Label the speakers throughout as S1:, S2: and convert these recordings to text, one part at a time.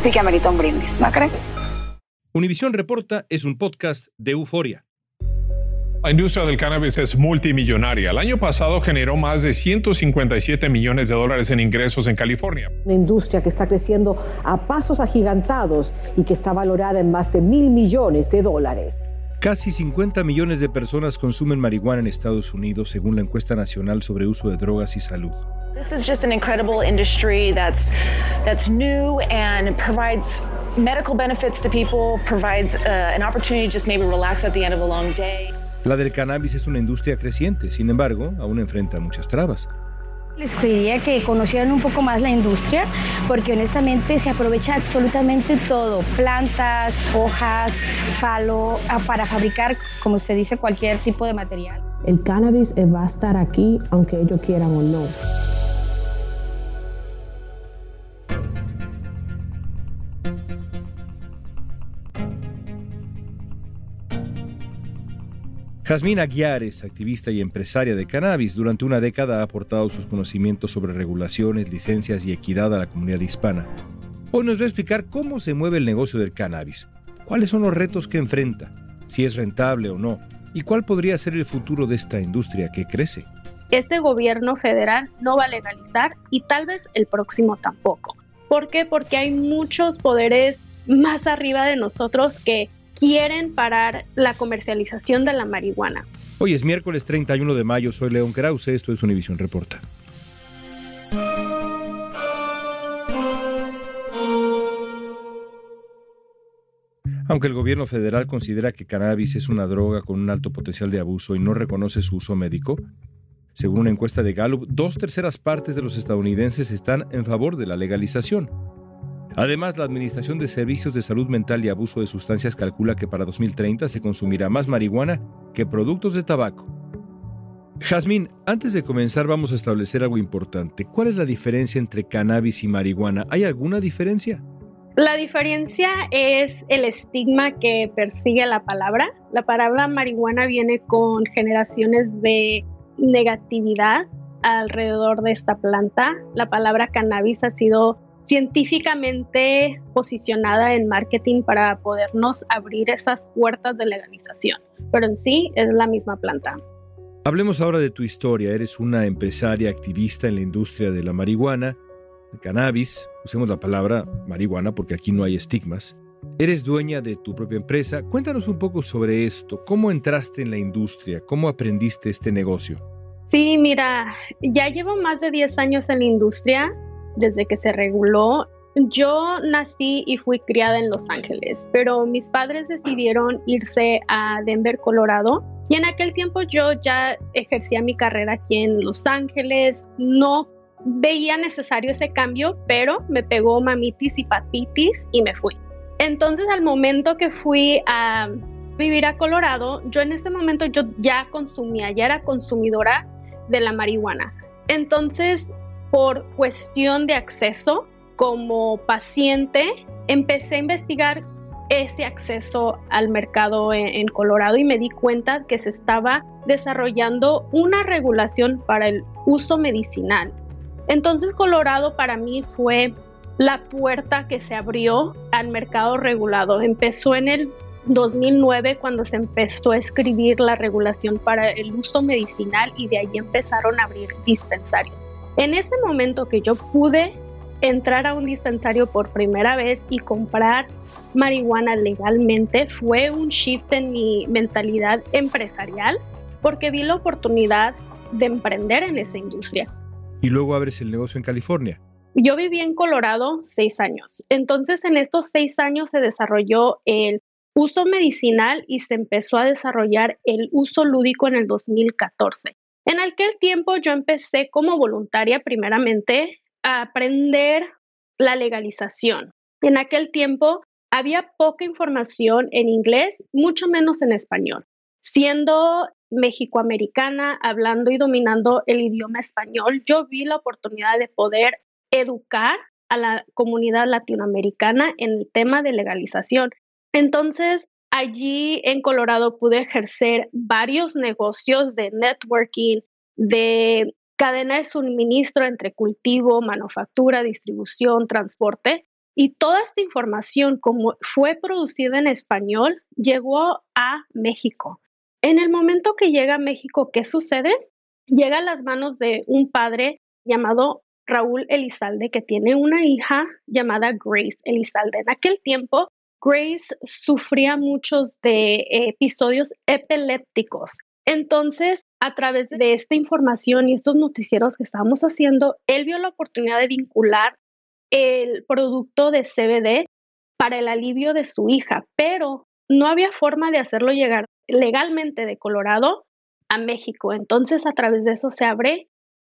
S1: sí que amerita un brindis, ¿no crees?
S2: Univisión Reporta es un podcast de euforia.
S3: La industria del cannabis es multimillonaria. El año pasado generó más de 157 millones de dólares en ingresos en California.
S4: Una industria que está creciendo a pasos agigantados y que está valorada en más de mil millones de dólares.
S2: Casi 50 millones de personas consumen marihuana en Estados Unidos, según la encuesta nacional sobre uso de drogas y salud.
S5: This is just an incredible industry that's that's new and provides medical benefits to people, provides uh, an opportunity to just maybe relax at the end of a long day.
S2: La del cannabis es una industria creciente, sin embargo, aún enfrenta muchas trabas.
S6: Les pediría que conocieran un poco más la industria, porque honestamente se aprovecha absolutamente todo, plantas, hojas, palo, ah, para fabricar, como usted dice, cualquier tipo de material.
S4: El cannabis va a estar aquí aunque ellos quieran o no.
S2: Jazmín Aguiares, activista y empresaria de cannabis, durante una década ha aportado sus conocimientos sobre regulaciones, licencias y equidad a la comunidad hispana. Hoy nos va a explicar cómo se mueve el negocio del cannabis, cuáles son los retos que enfrenta, si es rentable o no, y cuál podría ser el futuro de esta industria que crece.
S7: Este gobierno federal no va a legalizar y tal vez el próximo tampoco. ¿Por qué? Porque hay muchos poderes más arriba de nosotros que quieren parar la comercialización de la marihuana.
S2: Hoy es miércoles 31 de mayo, soy León Krause, esto es Univision Reporta. Aunque el gobierno federal considera que cannabis es una droga con un alto potencial de abuso y no reconoce su uso médico, según una encuesta de Gallup, dos terceras partes de los estadounidenses están en favor de la legalización. Además, la Administración de Servicios de Salud Mental y Abuso de Sustancias calcula que para 2030 se consumirá más marihuana que productos de tabaco. Jazmín, antes de comenzar vamos a establecer algo importante. ¿Cuál es la diferencia entre cannabis y marihuana? ¿Hay alguna diferencia?
S7: La diferencia es el estigma que persigue la palabra. La palabra marihuana viene con generaciones de negatividad alrededor de esta planta. La palabra cannabis ha sido científicamente posicionada en marketing para podernos abrir esas puertas de legalización, pero en sí es la misma planta.
S2: Hablemos ahora de tu historia. Eres una empresaria activista en la industria de la marihuana, el cannabis, usemos la palabra marihuana porque aquí no hay estigmas. Eres dueña de tu propia empresa. Cuéntanos un poco sobre esto. ¿Cómo entraste en la industria? ¿Cómo aprendiste este negocio?
S7: Sí, mira, ya llevo más de 10 años en la industria desde que se reguló. Yo nací y fui criada en Los Ángeles, pero mis padres decidieron irse a Denver, Colorado. Y en aquel tiempo yo ya ejercía mi carrera aquí en Los Ángeles. No veía necesario ese cambio, pero me pegó mamitis y patitis y me fui. Entonces al momento que fui a vivir a Colorado, yo en ese momento yo ya consumía, ya era consumidora de la marihuana. Entonces por cuestión de acceso, como paciente, empecé a investigar ese acceso al mercado en, Colorado y me di cuenta que se estaba desarrollando una regulación para el uso medicinal. Entonces Colorado para mí fue la puerta que se abrió al mercado regulado. Empezó en el 2009 cuando se empezó a escribir la regulación para el uso medicinal y de ahí empezaron a abrir dispensarios. En ese momento que yo pude entrar a un dispensario por primera vez y comprar marihuana legalmente fue un shift en mi mentalidad empresarial porque vi la oportunidad de emprender en esa industria.
S2: Y luego abres el negocio en California.
S7: Yo viví en Colorado seis años. Entonces en estos seis años se desarrolló el uso medicinal y se empezó a desarrollar el uso lúdico en el 2014. En aquel tiempo yo empecé como voluntaria primeramente a aprender la legalización. En aquel tiempo había poca información en inglés, mucho menos en español. Siendo mexicoamericana, hablando y dominando el idioma español, yo vi la oportunidad de poder educar a la comunidad latinoamericana en el tema de legalización. Entonces, allí en Colorado pude ejercer varios negocios de networking, de cadena de suministro entre cultivo, manufactura, distribución, transporte. Y toda esta información, como fue producida en español, llegó a México. En el momento que llega a México, ¿qué sucede? Llega a las manos de un padre llamado Raúl Elizalde, que tiene una hija llamada Grace Elizalde. En aquel tiempo, Grace sufría muchos de episodios epilépticos. Entonces, a través de esta información y estos noticieros que estábamos haciendo, él vio la oportunidad de vincular el producto de CBD para el alivio de su hija, pero no había forma de hacerlo llegar legalmente de Colorado a México. Entonces, a través de eso se abre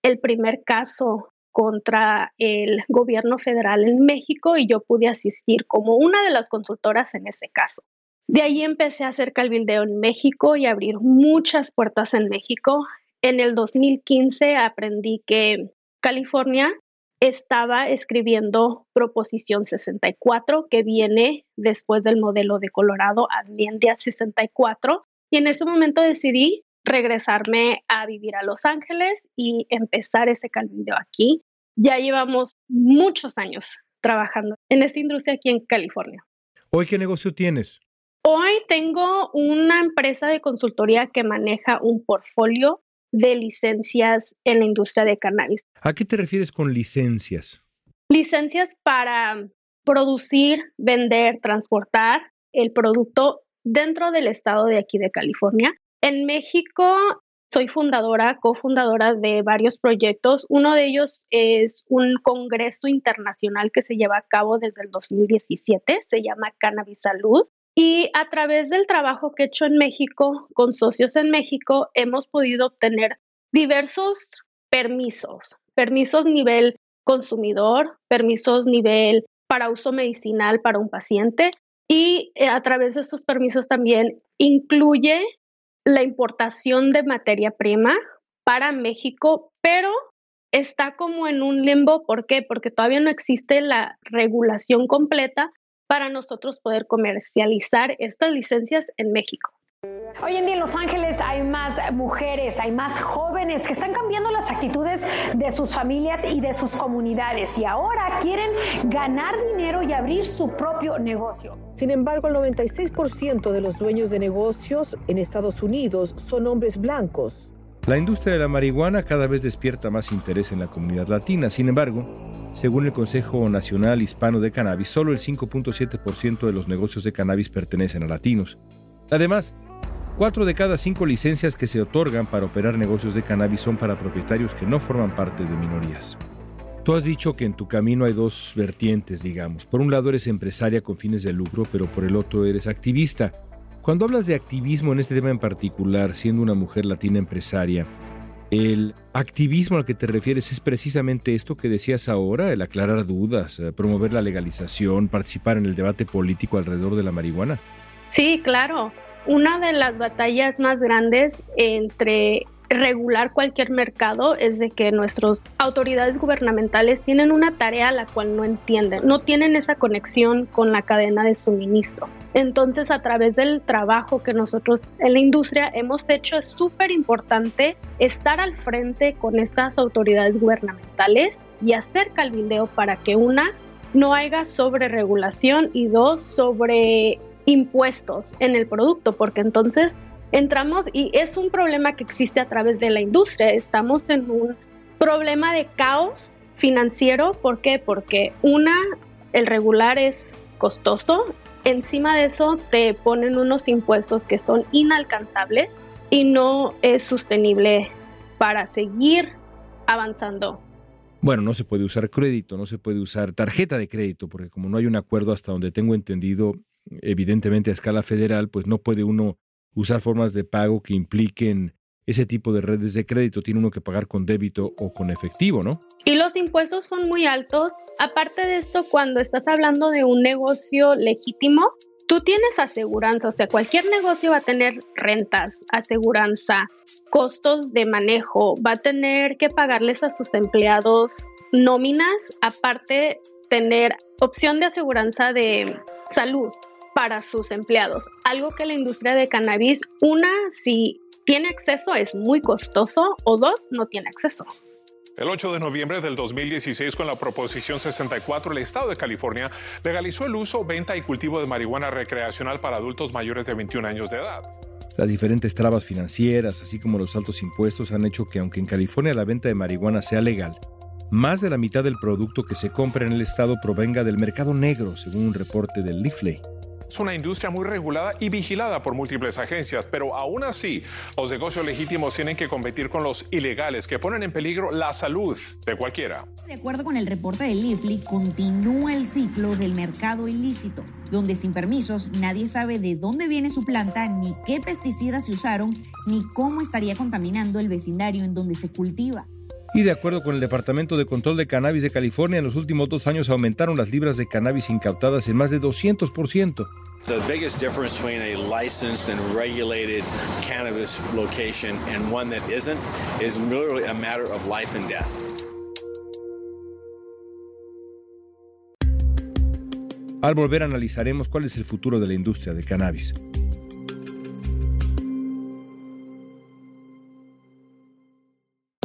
S7: el primer caso contra el gobierno federal en México y yo pude asistir como una de las consultoras en ese caso. De ahí empecé a hacer calvildeo en México y abrir muchas puertas en México. En el 2015 aprendí que California estaba escribiendo Proposición 64, que viene después del modelo de Colorado, Admiendia 64, y en ese momento decidí regresarme a vivir a Los Ángeles y empezar ese calvindeo aquí. Ya llevamos muchos años trabajando en esta industria aquí en California.
S2: ¿Hoy qué negocio tienes?
S7: Hoy tengo una empresa de consultoría que maneja un portfolio de licencias en la industria de cannabis.
S2: ¿A qué te refieres con licencias?
S7: Licencias para producir, vender, transportar el producto dentro del estado de aquí de California. En México soy fundadora, cofundadora de varios proyectos. Uno de ellos es un congreso internacional que se lleva a cabo desde el 2017, se llama Cannabis Salud. Y a través del trabajo que he hecho en México, con socios en México, hemos podido obtener diversos permisos, permisos nivel consumidor, permisos nivel para uso medicinal para un paciente y eh, a través de estos permisos también incluye la importación de materia prima para México, pero está como en un limbo. ¿Por qué? Porque todavía no existe la regulación completa para nosotros poder comercializar estas licencias en México.
S8: Hoy en día en Los Ángeles hay más mujeres, hay más jóvenes que están cambiando las actitudes de sus familias y de sus comunidades y ahora quieren ganar dinero y abrir su propio negocio.
S4: Sin embargo, el 96% de los dueños de negocios en Estados Unidos son hombres blancos.
S2: La industria de la marihuana cada vez despierta más interés en la comunidad latina. Sin embargo, según el Consejo Nacional Hispano de Cannabis, solo el 5.7% de los negocios de cannabis pertenecen a latinos. Además, Cuatro de cada cinco licencias que se otorgan para operar negocios de cannabis son para propietarios que no forman parte de minorías. Tú has dicho que en tu camino hay dos vertientes, digamos. Por un lado eres empresaria con fines de lucro, pero por el otro eres activista. Cuando hablas de activismo en este tema en particular, siendo una mujer latina empresaria, ¿el activismo al que te refieres es precisamente esto que decías ahora, el aclarar dudas, eh, promover la legalización, participar en el debate político alrededor de la marihuana?
S7: Sí, claro. Una de las batallas más grandes entre regular cualquier mercado es de que nuestras autoridades gubernamentales tienen una tarea a la cual no entienden, no tienen esa conexión con la cadena de suministro. Entonces, a través del trabajo que nosotros en la industria hemos hecho, es súper importante estar al frente con estas autoridades gubernamentales y hacer calvindeo para que una no haya sobre regulación y dos sobre impuestos en el producto, porque entonces entramos y es un problema que existe a través de la industria. Estamos en un problema de caos financiero. ¿Por qué? Porque una, el regular es costoso. Encima de eso te ponen unos impuestos que son inalcanzables y no es sostenible para seguir avanzando.
S2: Bueno, no se puede usar crédito, no se puede usar tarjeta de crédito, porque como no hay un acuerdo hasta donde tengo entendido, evidentemente a escala federal, pues no puede uno usar formas de pago que impliquen ese tipo de redes de crédito. Tiene uno que pagar con débito o con efectivo, ¿no?
S7: Y los impuestos son muy altos. Aparte de esto, cuando estás hablando de un negocio legítimo, tú tienes aseguranza, o sea, cualquier negocio va a tener rentas, aseguranza, costos de manejo, va a tener que pagarles a sus empleados nóminas, aparte tener opción de aseguranza de salud para sus empleados. Algo que la industria de cannabis, una, si tiene acceso es muy costoso o dos, no tiene acceso.
S3: El 8 de noviembre del 2016, con la Proposición 64, el Estado de California legalizó el uso, venta y cultivo de marihuana recreacional para adultos mayores de 21 años de edad.
S2: Las diferentes trabas financieras, así como los altos impuestos, han hecho que aunque en California la venta de marihuana sea legal, más de la mitad del producto que se compra en el estado provenga del mercado negro, según un reporte del Leafley.
S3: Es una industria muy regulada y vigilada por múltiples agencias, pero aún así, los negocios legítimos tienen que competir con los ilegales que ponen en peligro la salud de cualquiera.
S9: De acuerdo con el reporte de Leafly, continúa el ciclo del mercado ilícito, donde sin permisos nadie sabe de dónde viene su planta, ni qué pesticidas se usaron, ni cómo estaría contaminando el vecindario en donde se cultiva.
S2: Y de acuerdo con el Departamento de Control de Cannabis de California, en los últimos dos años aumentaron las libras de cannabis incautadas en más de 200%.
S10: The biggest difference between a licensed and regulated cannabis location and one that isn't is literally a matter of life and death.
S2: Al volver analizaremos cuál es el futuro de la industria de cannabis.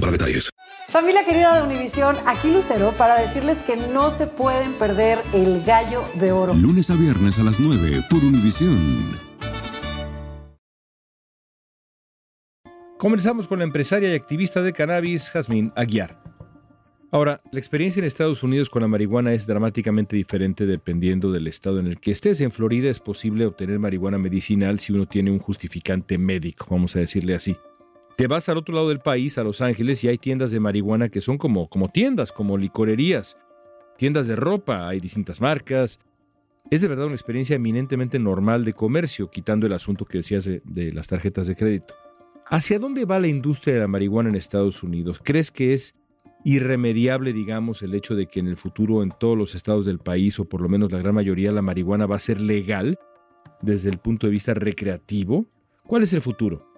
S11: para detalles.
S12: Familia querida de Univisión, aquí Lucero para decirles que no se pueden perder el gallo de oro.
S13: Lunes a viernes a las 9 por Univisión.
S2: Comenzamos con la empresaria y activista de cannabis, Jazmín Aguiar. Ahora, la experiencia en Estados Unidos con la marihuana es dramáticamente diferente dependiendo del estado en el que estés. En Florida es posible obtener marihuana medicinal si uno tiene un justificante médico, vamos a decirle así. Te vas al otro lado del país, a Los Ángeles, y hay tiendas de marihuana que son como, como tiendas, como licorerías, tiendas de ropa, hay distintas marcas. Es de verdad una experiencia eminentemente normal de comercio, quitando el asunto que decías de, de las tarjetas de crédito. ¿Hacia dónde va la industria de la marihuana en Estados Unidos? ¿Crees que es irremediable, digamos, el hecho de que en el futuro en todos los estados del país, o por lo menos la gran mayoría, la marihuana va a ser legal desde el punto de vista recreativo? ¿Cuál es el futuro?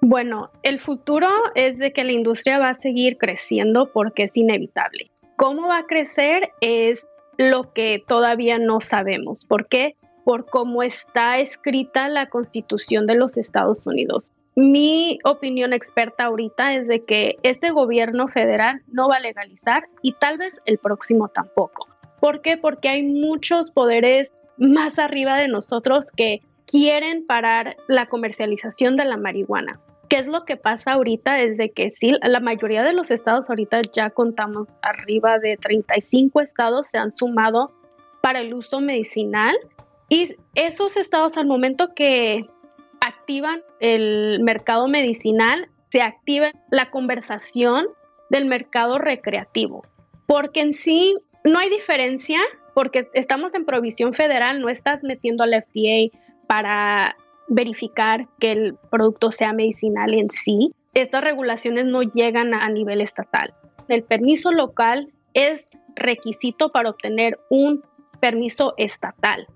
S7: Bueno, el futuro es de que la industria va a seguir creciendo porque es inevitable. ¿Cómo va a crecer? Es lo que todavía no sabemos. ¿Por qué? Por cómo está escrita la constitución de los Estados Unidos. Mi opinión experta ahorita es de que este gobierno federal no va a legalizar y tal vez el próximo tampoco. ¿Por qué? Porque hay muchos poderes más arriba de nosotros que quieren parar la comercialización de la marihuana. ¿Qué es lo que pasa ahorita? Es de que sí, la mayoría de los estados ahorita ya contamos arriba de 35 estados se han sumado para el uso medicinal y esos estados al momento que activan el mercado medicinal, se activa la conversación del mercado recreativo, porque en sí no hay diferencia, porque estamos en provisión federal, no estás metiendo al FDA para verificar que el producto sea medicinal en sí. Estas regulaciones no llegan a nivel estatal. El permiso local es requisito para obtener un permiso estatal.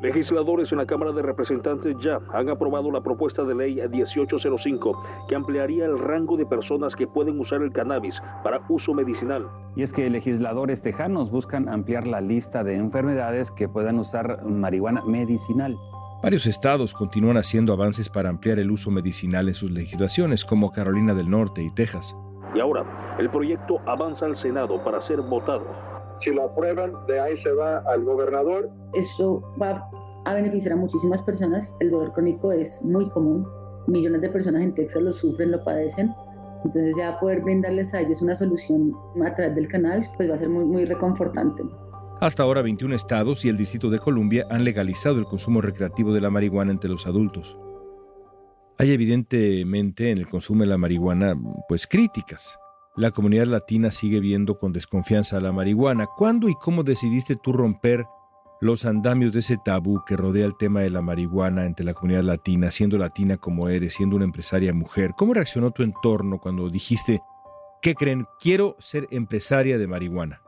S14: Legisladores en la Cámara de Representantes ya han aprobado la propuesta de ley 1805 que ampliaría el rango de personas que pueden usar el cannabis para uso medicinal.
S15: Y es que legisladores tejanos buscan ampliar la lista de enfermedades que puedan usar marihuana medicinal.
S2: Varios estados continúan haciendo avances para ampliar el uso medicinal en sus legislaciones, como Carolina del Norte y Texas.
S14: Y ahora, el proyecto avanza al Senado para ser votado.
S16: Si lo aprueban, de ahí se va al gobernador.
S17: Eso va a beneficiar a muchísimas personas. El dolor crónico es muy común. Millones de personas en Texas lo sufren, lo padecen. Entonces ya poder brindarles a ellos una solución a través del cannabis, pues va a ser muy, muy reconfortante.
S2: Hasta ahora 21 estados y el Distrito de Columbia han legalizado el consumo recreativo de la marihuana entre los adultos. Hay evidentemente en el consumo de la marihuana pues críticas. La comunidad latina sigue viendo con desconfianza a la marihuana. ¿Cuándo y cómo decidiste tú romper los andamios de ese tabú que rodea el tema de la marihuana entre la comunidad latina, siendo latina como eres, siendo una empresaria mujer? ¿Cómo reaccionó tu entorno cuando dijiste, ¿qué creen? Quiero ser empresaria de marihuana.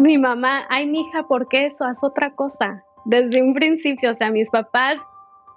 S7: Mi mamá, ay, mija, ¿por qué eso? Haz otra cosa. Desde un principio, o sea, mis papás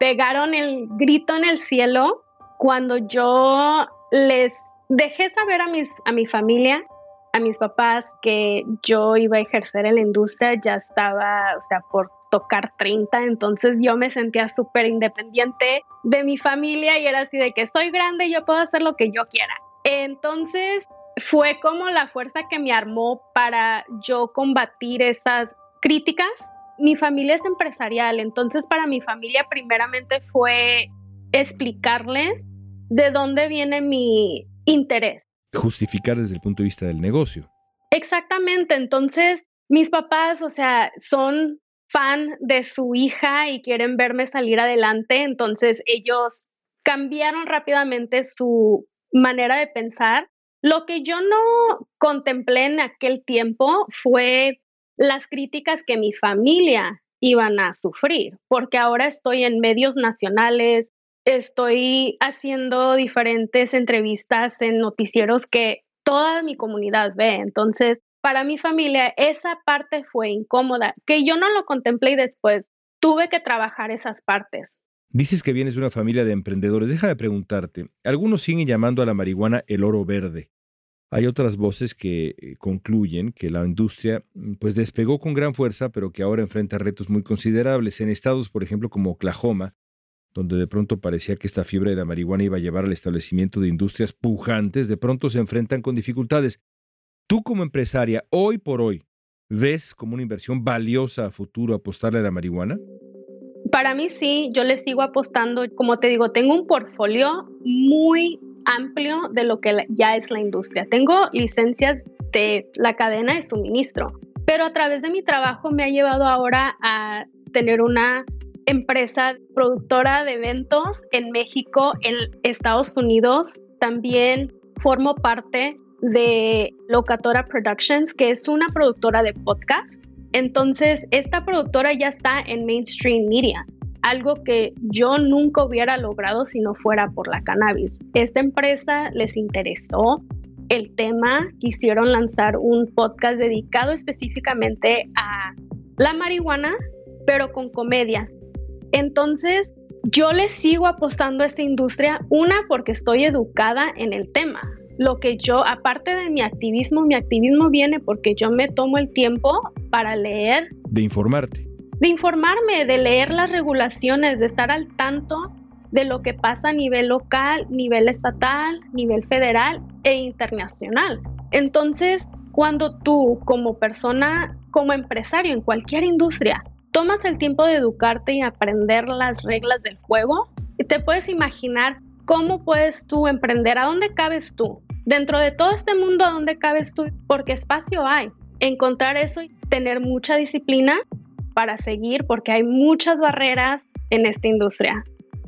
S7: pegaron el grito en el cielo cuando yo les dejé saber a, mis, a mi familia, a mis papás, que yo iba a ejercer en la industria, ya estaba, o sea, por tocar 30, entonces yo me sentía súper independiente de mi familia y era así de que estoy grande, yo puedo hacer lo que yo quiera. Entonces fue como la fuerza que me armó para yo combatir esas críticas. Mi familia es empresarial, entonces para mi familia primeramente fue explicarles de dónde viene mi interés.
S2: Justificar desde el punto de vista del negocio.
S7: Exactamente, entonces mis papás, o sea, son fan de su hija y quieren verme salir adelante, entonces ellos cambiaron rápidamente su manera de pensar lo que yo no contemplé en aquel tiempo fue las críticas que mi familia iban a sufrir, porque ahora estoy en medios nacionales, estoy haciendo diferentes entrevistas en noticieros que toda mi comunidad ve. Entonces, para mi familia, esa parte fue incómoda, que yo no lo contemplé y después tuve que trabajar esas partes.
S2: Dices que vienes de una familia de emprendedores. Déjame preguntarte, algunos siguen llamando a la marihuana el oro verde. Hay otras voces que eh, concluyen que la industria mm, pues despegó con gran fuerza, pero que ahora enfrenta retos muy considerables. En estados, por ejemplo, como Oklahoma, donde de pronto parecía que esta fiebre de la marihuana iba a llevar al establecimiento de industrias pujantes, de pronto se enfrentan con dificultades. Tú como empresaria, hoy por hoy, ¿ves como una inversión valiosa a futuro apostarle a la marihuana?
S7: Para mí sí, yo le sigo apostando. Como te digo, tengo un portfolio muy amplio de lo que ya es la industria. Tengo licencias de la cadena de suministro, pero a través de mi trabajo me ha llevado ahora a tener una empresa productora de eventos en México, en Estados Unidos. También formo parte de Locatora Productions, que es una productora de podcast. Entonces, esta productora ya está en mainstream media algo que yo nunca hubiera logrado si no fuera por la cannabis. Esta empresa les interesó el tema, quisieron lanzar un podcast dedicado específicamente a la marihuana, pero con comedias. Entonces, yo les sigo apostando a esta industria, una porque estoy educada en el tema. Lo que yo, aparte de mi activismo, mi activismo viene porque yo me tomo el tiempo para leer.
S2: De informarte
S7: de informarme, de leer las regulaciones, de estar al tanto de lo que pasa a nivel local, nivel estatal, nivel federal e internacional. Entonces, cuando tú como persona, como empresario en cualquier industria, tomas el tiempo de educarte y aprender las reglas del juego, te puedes imaginar cómo puedes tú emprender, a dónde cabes tú. Dentro de todo este mundo, ¿a dónde cabes tú? Porque espacio hay. Encontrar eso y tener mucha disciplina para seguir porque hay muchas barreras en esta industria.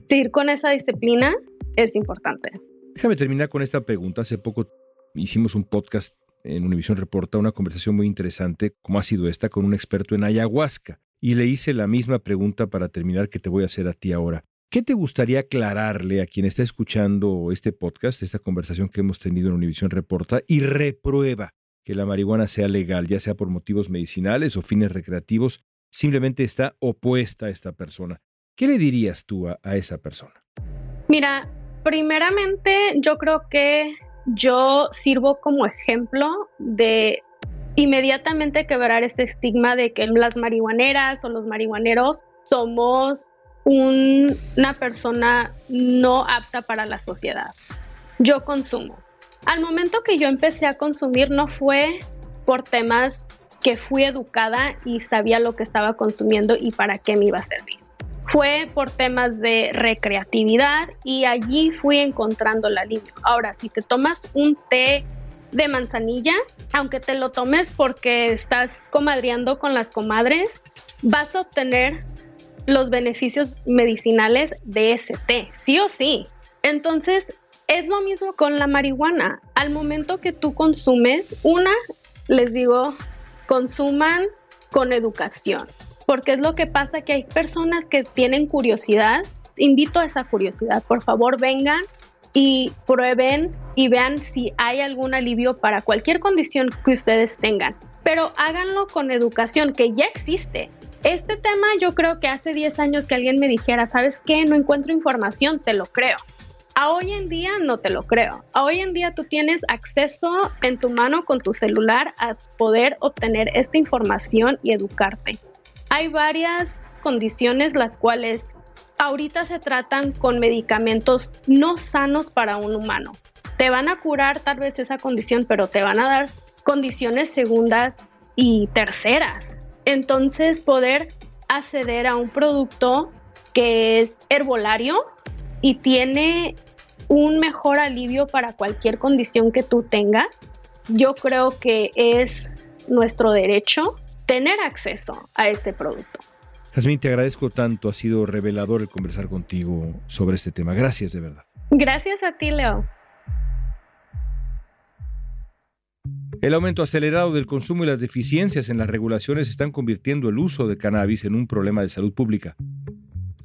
S7: Seguir con esa disciplina es importante.
S2: Déjame terminar con esta pregunta. Hace poco hicimos un podcast en Univision Reporta, una conversación muy interesante, como ha sido esta, con un experto en ayahuasca. Y le hice la misma pregunta para terminar que te voy a hacer a ti ahora. ¿Qué te gustaría aclararle a quien está escuchando este podcast, esta conversación que hemos tenido en Univision Reporta y reprueba que la marihuana sea legal, ya sea por motivos medicinales o fines recreativos? Simplemente está opuesta a esta persona. ¿Qué le dirías tú a, esa persona?
S7: Mira, primeramente yo creo que yo sirvo como ejemplo de inmediatamente quebrar este estigma de que las marihuaneras o los marihuaneros somos una persona no apta para la sociedad. Yo consumo. Al momento que yo empecé a consumir no fue por temas que fui educada y sabía lo que estaba consumiendo y para qué me iba a servir. Fue por temas de recreatividad y allí fui encontrando el alivio. Ahora, si te tomas un té de manzanilla, aunque te lo tomes porque estás comadreando con las comadres, vas a obtener los beneficios medicinales de ese té, sí o sí. Entonces, es lo mismo con la marihuana. Al momento que tú consumes, una, les digo, consuman con educación, porque es lo que pasa que hay personas que tienen curiosidad. Invito a esa curiosidad, por favor, vengan y prueben y vean si hay algún alivio para cualquier condición que ustedes tengan. Pero háganlo con educación, que ya existe. Este tema yo creo que hace 10 años que alguien me dijera, ¿sabes qué? No encuentro información, te lo creo. A hoy en día no te lo creo. A hoy en día tú tienes acceso en tu mano con tu celular a poder obtener esta información y educarte. Hay varias condiciones las cuales ahorita se tratan con medicamentos no sanos para un humano. Te van a curar tal vez esa condición, pero te van a dar condiciones segundas y terceras. Entonces poder acceder a un producto que es herbolario y tiene un mejor alivio para cualquier condición que tú tengas, yo creo que es nuestro derecho tener acceso a ese producto.
S2: Jazmín, te agradezco tanto, ha sido revelador el conversar contigo sobre este tema. Gracias de verdad.
S7: Gracias a ti, Leo.
S2: El aumento acelerado del consumo y las deficiencias en las regulaciones están convirtiendo el uso de cannabis en un problema de salud pública.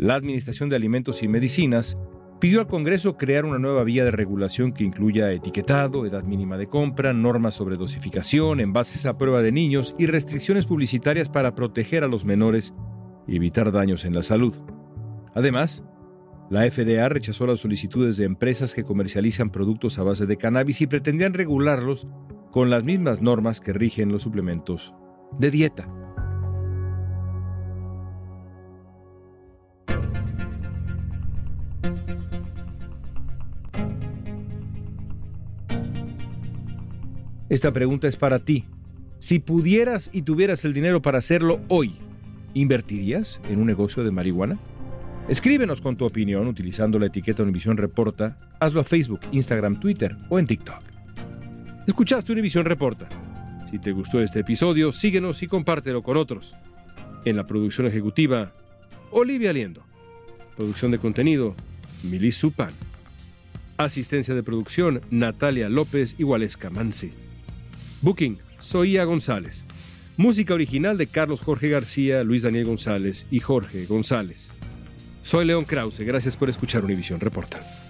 S2: La Administración de Alimentos y Medicinas pidió al Congreso crear una nueva vía de regulación que incluya etiquetado, edad mínima de compra, normas sobre dosificación, envases a prueba de niños y restricciones publicitarias para proteger a los menores y evitar daños en la salud. Además, la FDA rechazó las solicitudes de empresas que comercializan productos a base de cannabis y pretendían regularlos con las mismas normas que rigen los suplementos de dieta. Esta pregunta es para ti. Si pudieras y tuvieras el dinero para hacerlo hoy, ¿invertirías en un negocio de marihuana? Escríbenos con tu opinión utilizando la etiqueta Univisión Reporta. Hazlo a Facebook, Instagram, Twitter o en TikTok. Escuchaste Univisión Reporta. Si te gustó este episodio, síguenos y compártelo con otros. En la producción ejecutiva, Olivia Liendo. Producción de contenido, Milis Supan. Asistencia de producción, Natalia López y Waleska Mansi. Booking, Soía González. Música original de Carlos Jorge García, Luis Daniel González y Jorge González. Soy León Krause, gracias por escuchar Univisión Reporta.